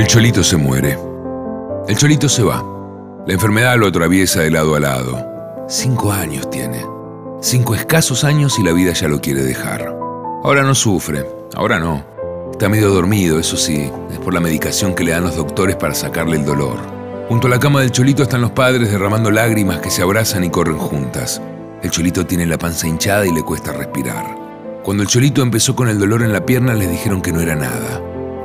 El cholito se muere. El cholito se va. La enfermedad lo atraviesa de lado a lado. Cinco años tiene. Cinco escasos años y la vida ya lo quiere dejar. Ahora no sufre. Ahora no. Está medio dormido, eso sí. Es por la medicación que le dan los doctores para sacarle el dolor. Junto a la cama del cholito están los padres derramando lágrimas que se abrazan y corren juntas. El cholito tiene la panza hinchada y le cuesta respirar. Cuando el cholito empezó con el dolor en la pierna, les dijeron que no era nada.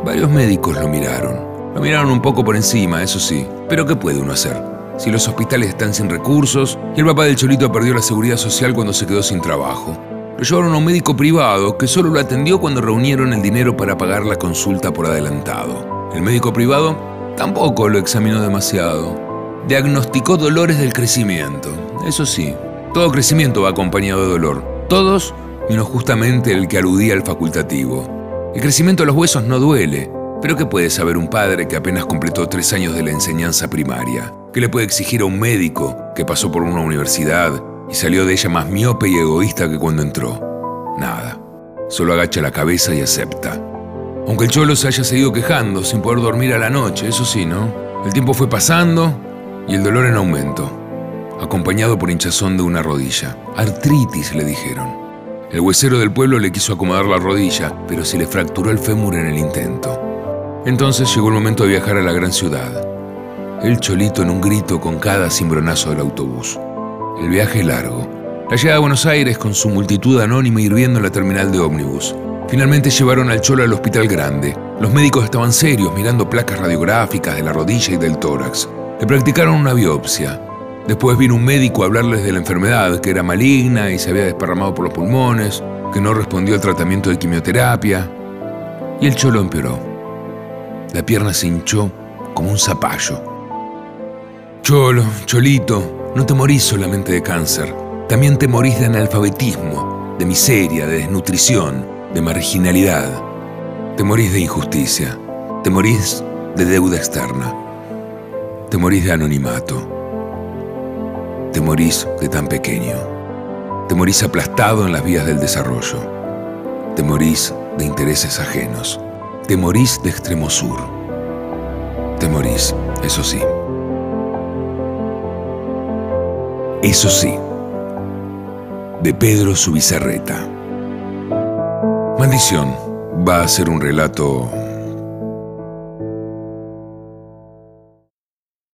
Varios médicos lo miraron. Lo miraron un poco por encima, eso sí. Pero ¿qué puede uno hacer? Si los hospitales están sin recursos y el papá del cholito perdió la seguridad social cuando se quedó sin trabajo. Lo llevaron a un médico privado que solo lo atendió cuando reunieron el dinero para pagar la consulta por adelantado. El médico privado tampoco lo examinó demasiado. Diagnosticó dolores del crecimiento. Eso sí, todo crecimiento va acompañado de dolor. Todos menos justamente el que aludía al facultativo. El crecimiento de los huesos no duele, pero ¿qué puede saber un padre que apenas completó tres años de la enseñanza primaria? ¿Qué le puede exigir a un médico que pasó por una universidad y salió de ella más miope y egoísta que cuando entró? Nada. Solo agacha la cabeza y acepta. Aunque el cholo se haya seguido quejando sin poder dormir a la noche, eso sí, ¿no? El tiempo fue pasando y el dolor en aumento, acompañado por hinchazón de una rodilla. Artritis, le dijeron. El huesero del pueblo le quiso acomodar la rodilla, pero se le fracturó el fémur en el intento. Entonces llegó el momento de viajar a la gran ciudad. El cholito en un grito con cada cimbronazo del autobús. El viaje largo. La llegada a Buenos Aires con su multitud anónima hirviendo en la terminal de ómnibus. Finalmente llevaron al cholo al hospital grande. Los médicos estaban serios mirando placas radiográficas de la rodilla y del tórax. Le practicaron una biopsia. Después vino un médico a hablarles de la enfermedad, que era maligna y se había desparramado por los pulmones, que no respondió al tratamiento de quimioterapia. Y el cholo empeoró. La pierna se hinchó como un zapallo. Cholo, cholito, no te morís solamente de cáncer, también te morís de analfabetismo, de miseria, de desnutrición, de marginalidad. Te morís de injusticia, te morís de deuda externa, te morís de anonimato te morís de tan pequeño. Te morís aplastado en las vías del desarrollo. Te morís de intereses ajenos. Te morís de extremo sur. Te morís, eso sí. Eso sí. De Pedro Subizarreta. Maldición va a ser un relato